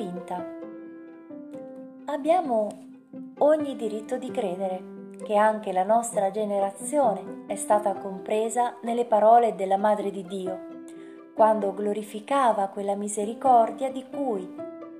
quinta. Abbiamo ogni diritto di credere che anche la nostra generazione è stata compresa nelle parole della Madre di Dio, quando glorificava quella misericordia di cui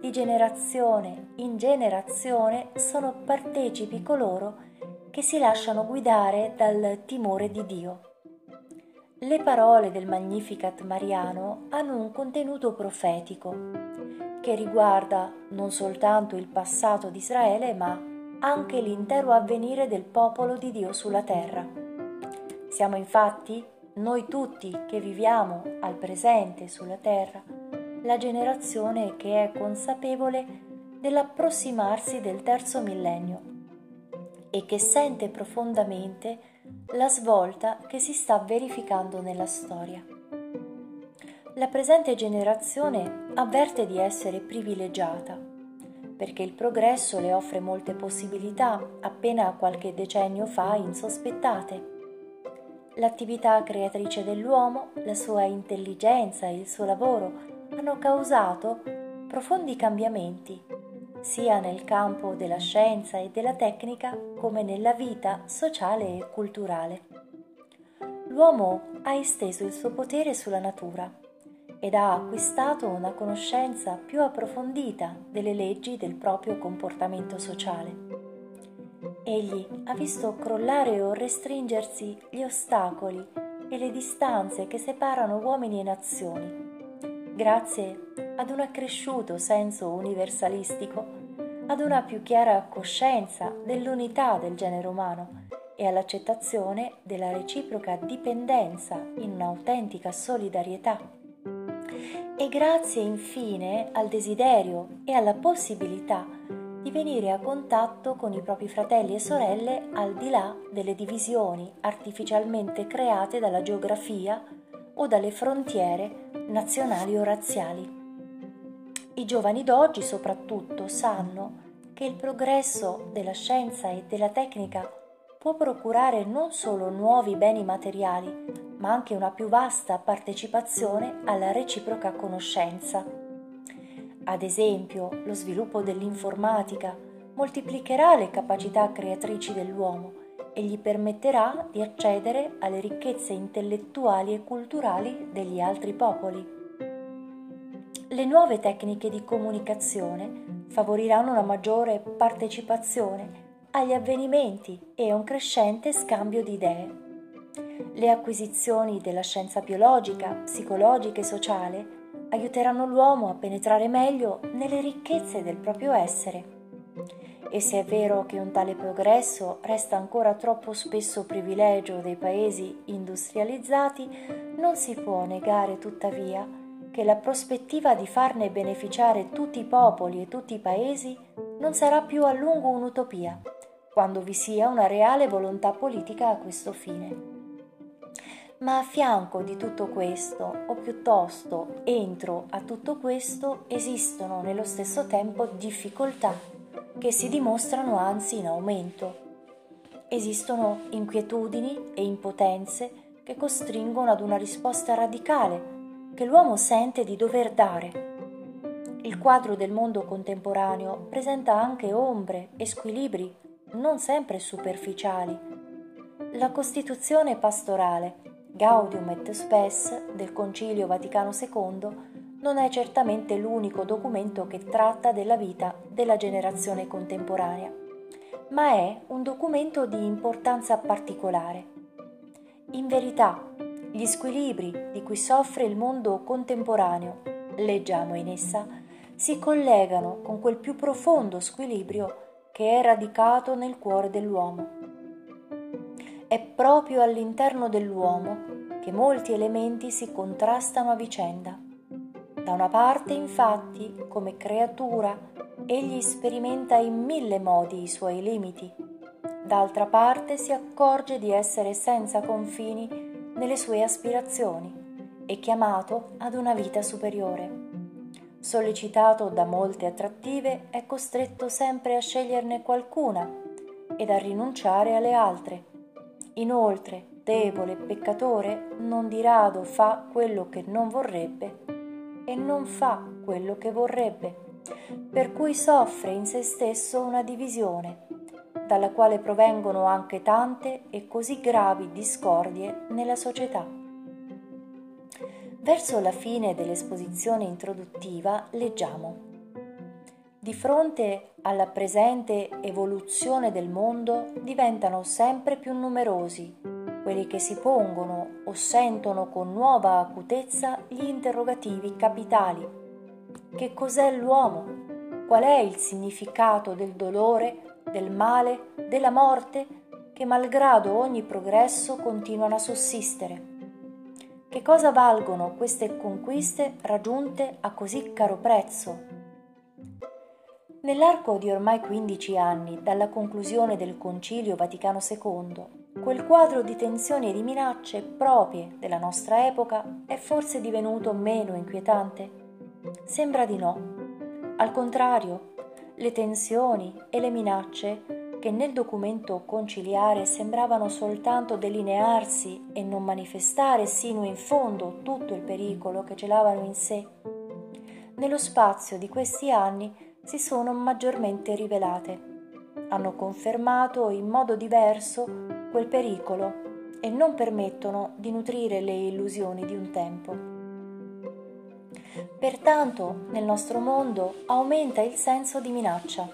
di generazione in generazione sono partecipi coloro che si lasciano guidare dal timore di Dio. Le parole del Magnificat Mariano hanno un contenuto profetico che riguarda non soltanto il passato di Israele, ma anche l'intero avvenire del popolo di Dio sulla terra. Siamo infatti, noi tutti che viviamo al presente sulla terra, la generazione che è consapevole dell'approssimarsi del terzo millennio e che sente profondamente la svolta che si sta verificando nella storia. La presente generazione avverte di essere privilegiata perché il progresso le offre molte possibilità appena qualche decennio fa insospettate. L'attività creatrice dell'uomo, la sua intelligenza e il suo lavoro hanno causato profondi cambiamenti, sia nel campo della scienza e della tecnica come nella vita sociale e culturale. L'uomo ha esteso il suo potere sulla natura ed ha acquistato una conoscenza più approfondita delle leggi del proprio comportamento sociale. Egli ha visto crollare o restringersi gli ostacoli e le distanze che separano uomini e nazioni, grazie ad un accresciuto senso universalistico, ad una più chiara coscienza dell'unità del genere umano e all'accettazione della reciproca dipendenza in un'autentica solidarietà e grazie infine al desiderio e alla possibilità di venire a contatto con i propri fratelli e sorelle al di là delle divisioni artificialmente create dalla geografia o dalle frontiere nazionali o razziali. I giovani d'oggi soprattutto sanno che il progresso della scienza e della tecnica può procurare non solo nuovi beni materiali, ma anche una più vasta partecipazione alla reciproca conoscenza. Ad esempio, lo sviluppo dell'informatica moltiplicherà le capacità creatrici dell'uomo e gli permetterà di accedere alle ricchezze intellettuali e culturali degli altri popoli. Le nuove tecniche di comunicazione favoriranno una maggiore partecipazione agli avvenimenti e un crescente scambio di idee. Le acquisizioni della scienza biologica, psicologica e sociale aiuteranno l'uomo a penetrare meglio nelle ricchezze del proprio essere. E se è vero che un tale progresso resta ancora troppo spesso privilegio dei paesi industrializzati, non si può negare tuttavia che la prospettiva di farne beneficiare tutti i popoli e tutti i paesi non sarà più a lungo un'utopia, quando vi sia una reale volontà politica a questo fine. Ma a fianco di tutto questo, o piuttosto entro a tutto questo, esistono nello stesso tempo difficoltà che si dimostrano anzi in aumento. Esistono inquietudini e impotenze che costringono ad una risposta radicale che l'uomo sente di dover dare. Il quadro del mondo contemporaneo presenta anche ombre e squilibri non sempre superficiali. La Costituzione pastorale Gaudium et Spes del Concilio Vaticano II non è certamente l'unico documento che tratta della vita della generazione contemporanea, ma è un documento di importanza particolare. In verità, gli squilibri di cui soffre il mondo contemporaneo, leggiamo in essa, si collegano con quel più profondo squilibrio che è radicato nel cuore dell'uomo è proprio all'interno dell'uomo che molti elementi si contrastano a vicenda. Da una parte, infatti, come creatura, egli sperimenta in mille modi i suoi limiti. D'altra parte si accorge di essere senza confini nelle sue aspirazioni e chiamato ad una vita superiore. Sollecitato da molte attrattive, è costretto sempre a sceglierne qualcuna ed a rinunciare alle altre Inoltre, debole e peccatore, non di rado fa quello che non vorrebbe e non fa quello che vorrebbe, per cui soffre in se stesso una divisione, dalla quale provengono anche tante e così gravi discordie nella società. Verso la fine dell'esposizione introduttiva leggiamo di fronte alla presente evoluzione del mondo diventano sempre più numerosi quelli che si pongono o sentono con nuova acutezza gli interrogativi capitali. Che cos'è l'uomo? Qual è il significato del dolore, del male, della morte che malgrado ogni progresso continuano a sussistere? Che cosa valgono queste conquiste raggiunte a così caro prezzo? Nell'arco di ormai 15 anni dalla conclusione del Concilio Vaticano II, quel quadro di tensioni e di minacce proprie della nostra epoca è forse divenuto meno inquietante? Sembra di no. Al contrario, le tensioni e le minacce che nel documento conciliare sembravano soltanto delinearsi e non manifestare sino in fondo tutto il pericolo che celavano in sé, nello spazio di questi anni si sono maggiormente rivelate. Hanno confermato in modo diverso quel pericolo e non permettono di nutrire le illusioni di un tempo. Pertanto nel nostro mondo aumenta il senso di minaccia,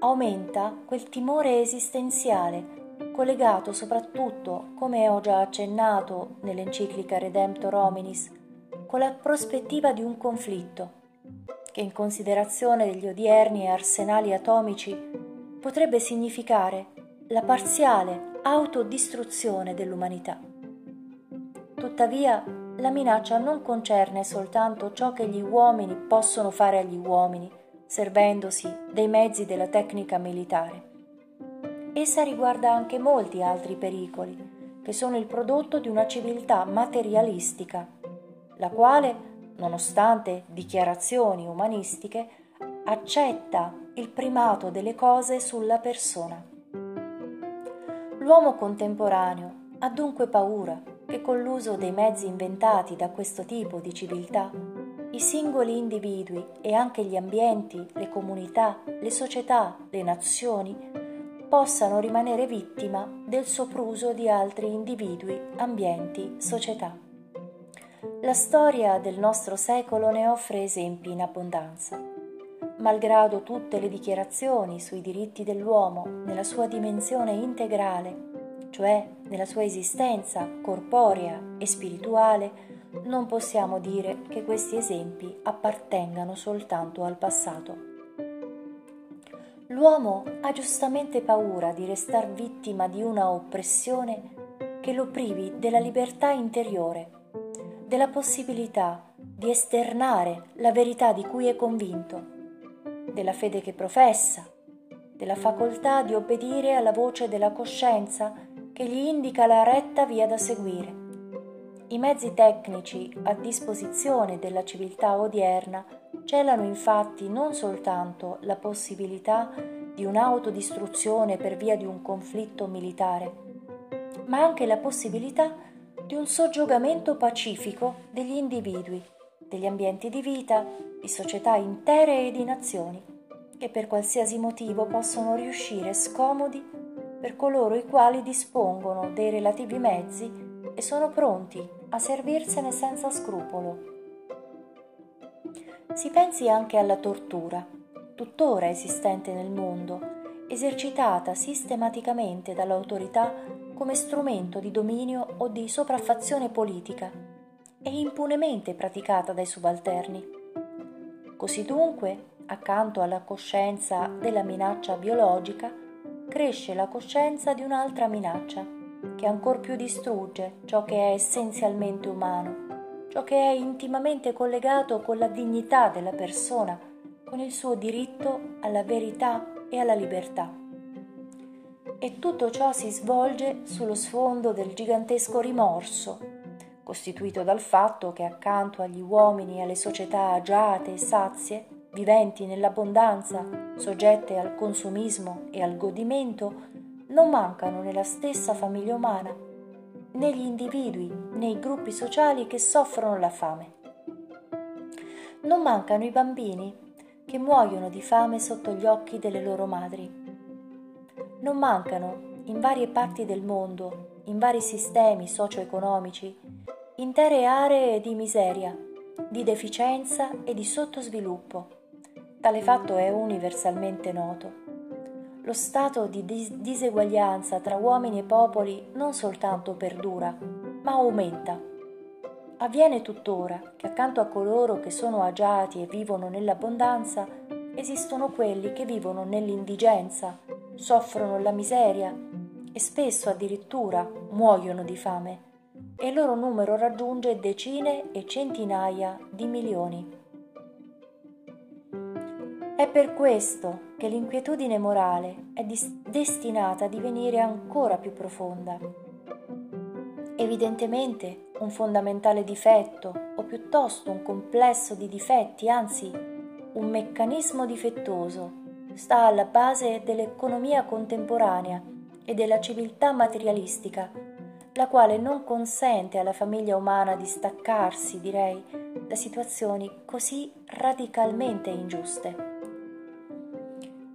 aumenta quel timore esistenziale collegato soprattutto, come ho già accennato nell'enciclica Redemptor Hominis, con la prospettiva di un conflitto che in considerazione degli odierni arsenali atomici potrebbe significare la parziale autodistruzione dell'umanità. Tuttavia, la minaccia non concerne soltanto ciò che gli uomini possono fare agli uomini, servendosi dei mezzi della tecnica militare. Essa riguarda anche molti altri pericoli, che sono il prodotto di una civiltà materialistica, la quale nonostante dichiarazioni umanistiche, accetta il primato delle cose sulla persona. L'uomo contemporaneo ha dunque paura che con l'uso dei mezzi inventati da questo tipo di civiltà, i singoli individui e anche gli ambienti, le comunità, le società, le nazioni possano rimanere vittima del sopruso di altri individui, ambienti, società. La storia del nostro secolo ne offre esempi in abbondanza. Malgrado tutte le dichiarazioni sui diritti dell'uomo nella sua dimensione integrale, cioè nella sua esistenza corporea e spirituale, non possiamo dire che questi esempi appartengano soltanto al passato. L'uomo ha giustamente paura di restar vittima di una oppressione che lo privi della libertà interiore della possibilità di esternare la verità di cui è convinto, della fede che professa, della facoltà di obbedire alla voce della coscienza che gli indica la retta via da seguire. I mezzi tecnici a disposizione della civiltà odierna celano infatti non soltanto la possibilità di un'autodistruzione per via di un conflitto militare, ma anche la possibilità di un soggiogamento pacifico degli individui, degli ambienti di vita, di società intere e di nazioni, che per qualsiasi motivo possono riuscire scomodi per coloro i quali dispongono dei relativi mezzi e sono pronti a servirsene senza scrupolo. Si pensi anche alla tortura, tuttora esistente nel mondo, esercitata sistematicamente dall'autorità come strumento di dominio o di sopraffazione politica e impunemente praticata dai subalterni. Così dunque, accanto alla coscienza della minaccia biologica, cresce la coscienza di un'altra minaccia, che ancor più distrugge ciò che è essenzialmente umano, ciò che è intimamente collegato con la dignità della persona, con il suo diritto alla verità e alla libertà. E tutto ciò si svolge sullo sfondo del gigantesco rimorso, costituito dal fatto che accanto agli uomini e alle società agiate e sazie, viventi nell'abbondanza, soggette al consumismo e al godimento, non mancano nella stessa famiglia umana né gli individui né i gruppi sociali che soffrono la fame. Non mancano i bambini che muoiono di fame sotto gli occhi delle loro madri. Non mancano, in varie parti del mondo, in vari sistemi socio-economici, intere aree di miseria, di deficienza e di sottosviluppo. Tale fatto è universalmente noto. Lo stato di dis- diseguaglianza tra uomini e popoli non soltanto perdura, ma aumenta. Avviene tuttora che accanto a coloro che sono agiati e vivono nell'abbondanza, esistono quelli che vivono nell'indigenza, soffrono la miseria e spesso addirittura muoiono di fame e il loro numero raggiunge decine e centinaia di milioni. È per questo che l'inquietudine morale è dis- destinata a divenire ancora più profonda. Evidentemente un fondamentale difetto, o piuttosto un complesso di difetti, anzi un meccanismo difettoso, sta alla base dell'economia contemporanea e della civiltà materialistica, la quale non consente alla famiglia umana di staccarsi, direi, da situazioni così radicalmente ingiuste.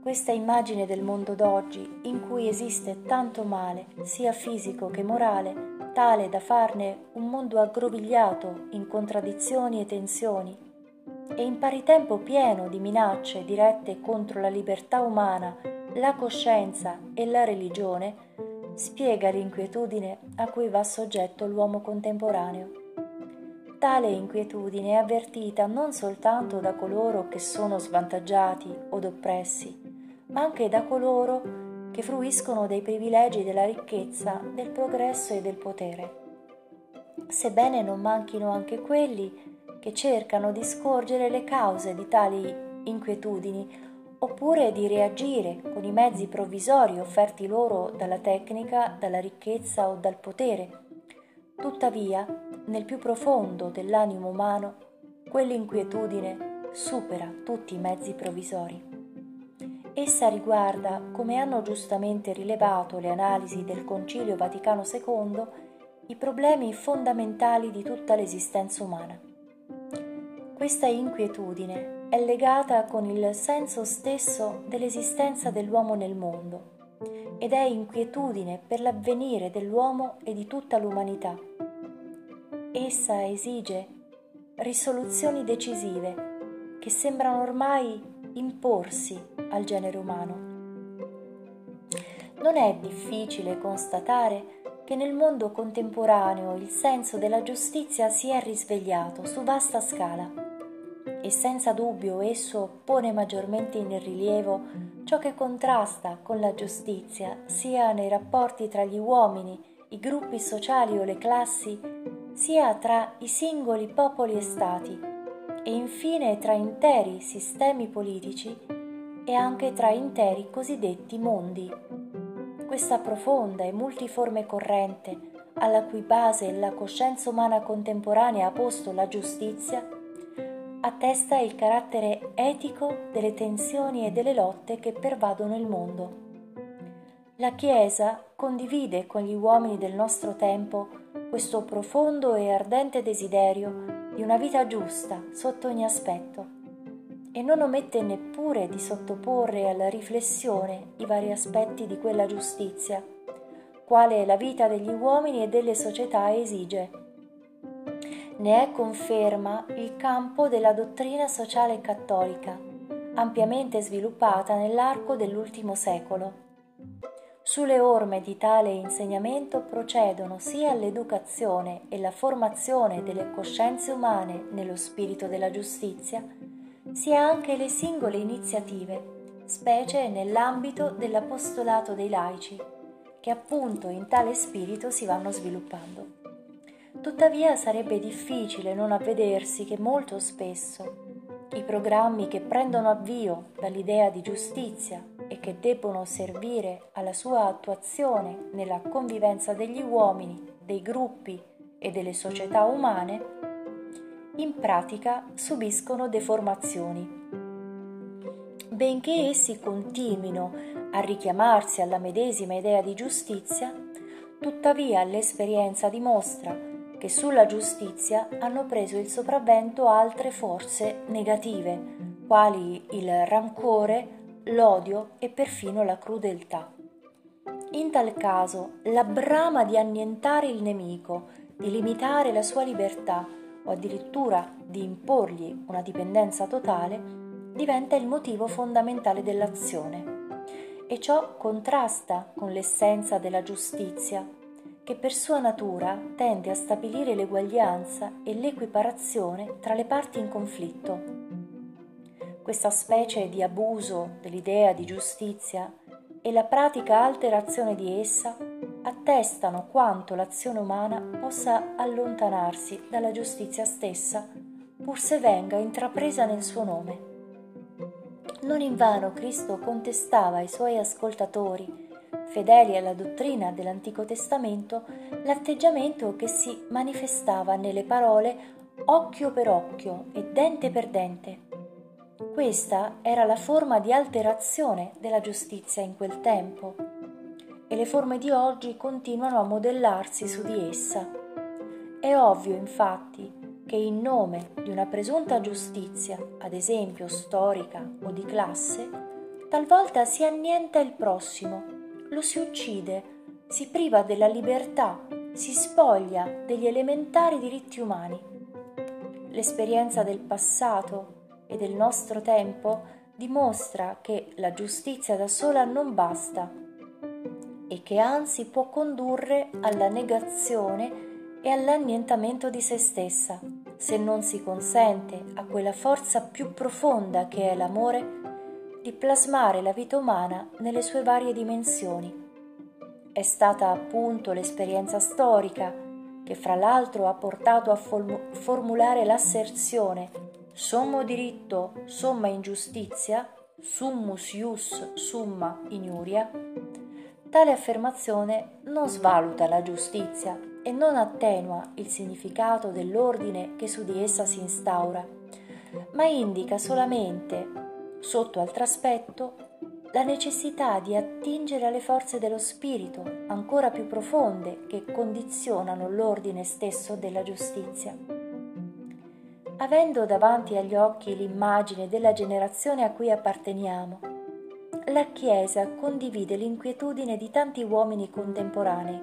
Questa immagine del mondo d'oggi, in cui esiste tanto male, sia fisico che morale, tale da farne un mondo aggrovigliato in contraddizioni e tensioni, e in pari tempo pieno di minacce dirette contro la libertà umana, la coscienza e la religione, spiega l'inquietudine a cui va soggetto l'uomo contemporaneo. Tale inquietudine è avvertita non soltanto da coloro che sono svantaggiati od oppressi, ma anche da coloro che fruiscono dei privilegi della ricchezza, del progresso e del potere. Sebbene non manchino anche quelli che cercano di scorgere le cause di tali inquietudini oppure di reagire con i mezzi provvisori offerti loro dalla tecnica, dalla ricchezza o dal potere. Tuttavia, nel più profondo dell'animo umano, quell'inquietudine supera tutti i mezzi provvisori. Essa riguarda, come hanno giustamente rilevato le analisi del Concilio Vaticano II, i problemi fondamentali di tutta l'esistenza umana. Questa inquietudine è legata con il senso stesso dell'esistenza dell'uomo nel mondo ed è inquietudine per l'avvenire dell'uomo e di tutta l'umanità. Essa esige risoluzioni decisive che sembrano ormai imporsi al genere umano. Non è difficile constatare che nel mondo contemporaneo il senso della giustizia si è risvegliato su vasta scala e senza dubbio esso pone maggiormente in rilievo ciò che contrasta con la giustizia sia nei rapporti tra gli uomini, i gruppi sociali o le classi, sia tra i singoli popoli e stati e infine tra interi sistemi politici e anche tra interi cosiddetti mondi. Questa profonda e multiforme corrente, alla cui base la coscienza umana contemporanea ha posto la giustizia, attesta il carattere etico delle tensioni e delle lotte che pervadono il mondo. La Chiesa condivide con gli uomini del nostro tempo questo profondo e ardente desiderio di una vita giusta sotto ogni aspetto e non omette neppure di sottoporre alla riflessione i vari aspetti di quella giustizia, quale la vita degli uomini e delle società esige. Ne è conferma il campo della dottrina sociale cattolica, ampiamente sviluppata nell'arco dell'ultimo secolo sulle orme di tale insegnamento procedono sia l'educazione e la formazione delle coscienze umane nello spirito della giustizia, sia anche le singole iniziative, specie nell'ambito dell'apostolato dei laici, che appunto in tale spirito si vanno sviluppando. Tuttavia sarebbe difficile non avvedersi che molto spesso i programmi che prendono avvio dall'idea di giustizia e che debbono servire alla sua attuazione nella convivenza degli uomini, dei gruppi e delle società umane, in pratica subiscono deformazioni. Benché essi continuino a richiamarsi alla medesima idea di giustizia, tuttavia l'esperienza dimostra che sulla giustizia hanno preso il sopravvento altre forze negative, quali il rancore, l'odio e perfino la crudeltà. In tal caso, la brama di annientare il nemico, di limitare la sua libertà o addirittura di imporgli una dipendenza totale, diventa il motivo fondamentale dell'azione. E ciò contrasta con l'essenza della giustizia, che per sua natura tende a stabilire l'eguaglianza e l'equiparazione tra le parti in conflitto. Questa specie di abuso dell'idea di giustizia e la pratica alterazione di essa attestano quanto l'azione umana possa allontanarsi dalla giustizia stessa, pur se venga intrapresa nel suo nome. Non invano Cristo contestava ai suoi ascoltatori, fedeli alla dottrina dell'Antico Testamento, l'atteggiamento che si manifestava nelle parole occhio per occhio e dente per dente. Questa era la forma di alterazione della giustizia in quel tempo e le forme di oggi continuano a modellarsi su di essa. È ovvio, infatti, che in nome di una presunta giustizia, ad esempio storica o di classe, talvolta si annienta il prossimo, lo si uccide, si priva della libertà, si spoglia degli elementari diritti umani. L'esperienza del passato e del nostro tempo dimostra che la giustizia da sola non basta e che anzi può condurre alla negazione e all'annientamento di se stessa, se non si consente a quella forza più profonda che è l'amore di plasmare la vita umana nelle sue varie dimensioni. È stata appunto l'esperienza storica che fra l'altro ha portato a formulare l'asserzione sommo diritto, somma ingiustizia, summus ius, summa iniuria. Tale affermazione non svaluta la giustizia, e non attenua il significato dell'ordine che su di essa si instaura, ma indica solamente, sotto altro aspetto, la necessità di attingere alle forze dello spirito ancora più profonde che condizionano l'ordine stesso della giustizia. Avendo davanti agli occhi l'immagine della generazione a cui apparteniamo, la Chiesa condivide l'inquietudine di tanti uomini contemporanei.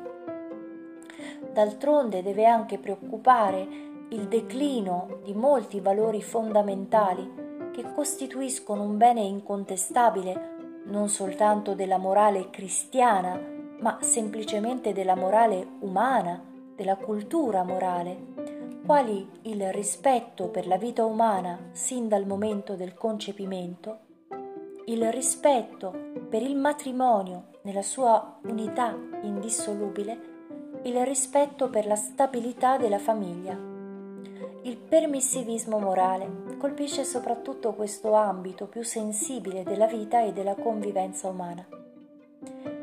D'altronde deve anche preoccupare il declino di molti valori fondamentali che costituiscono un bene incontestabile non soltanto della morale cristiana, ma semplicemente della morale umana, della cultura morale, quali il rispetto per la vita umana sin dal momento del concepimento, il rispetto per il matrimonio nella sua unità indissolubile il rispetto per la stabilità della famiglia. Il permissivismo morale colpisce soprattutto questo ambito più sensibile della vita e della convivenza umana.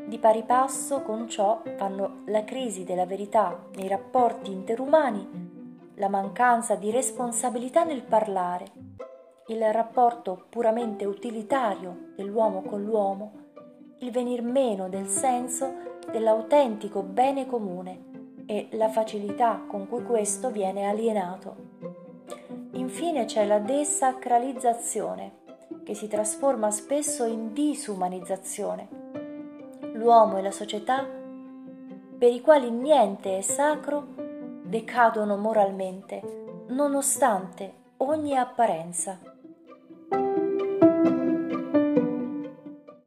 Di pari passo con ciò vanno la crisi della verità nei rapporti interumani, la mancanza di responsabilità nel parlare, il rapporto puramente utilitario dell'uomo con l'uomo, il venir meno del senso dell'autentico bene comune e la facilità con cui questo viene alienato. Infine c'è la desacralizzazione, che si trasforma spesso in disumanizzazione. L'uomo e la società, per i quali niente è sacro, decadono moralmente, nonostante ogni apparenza.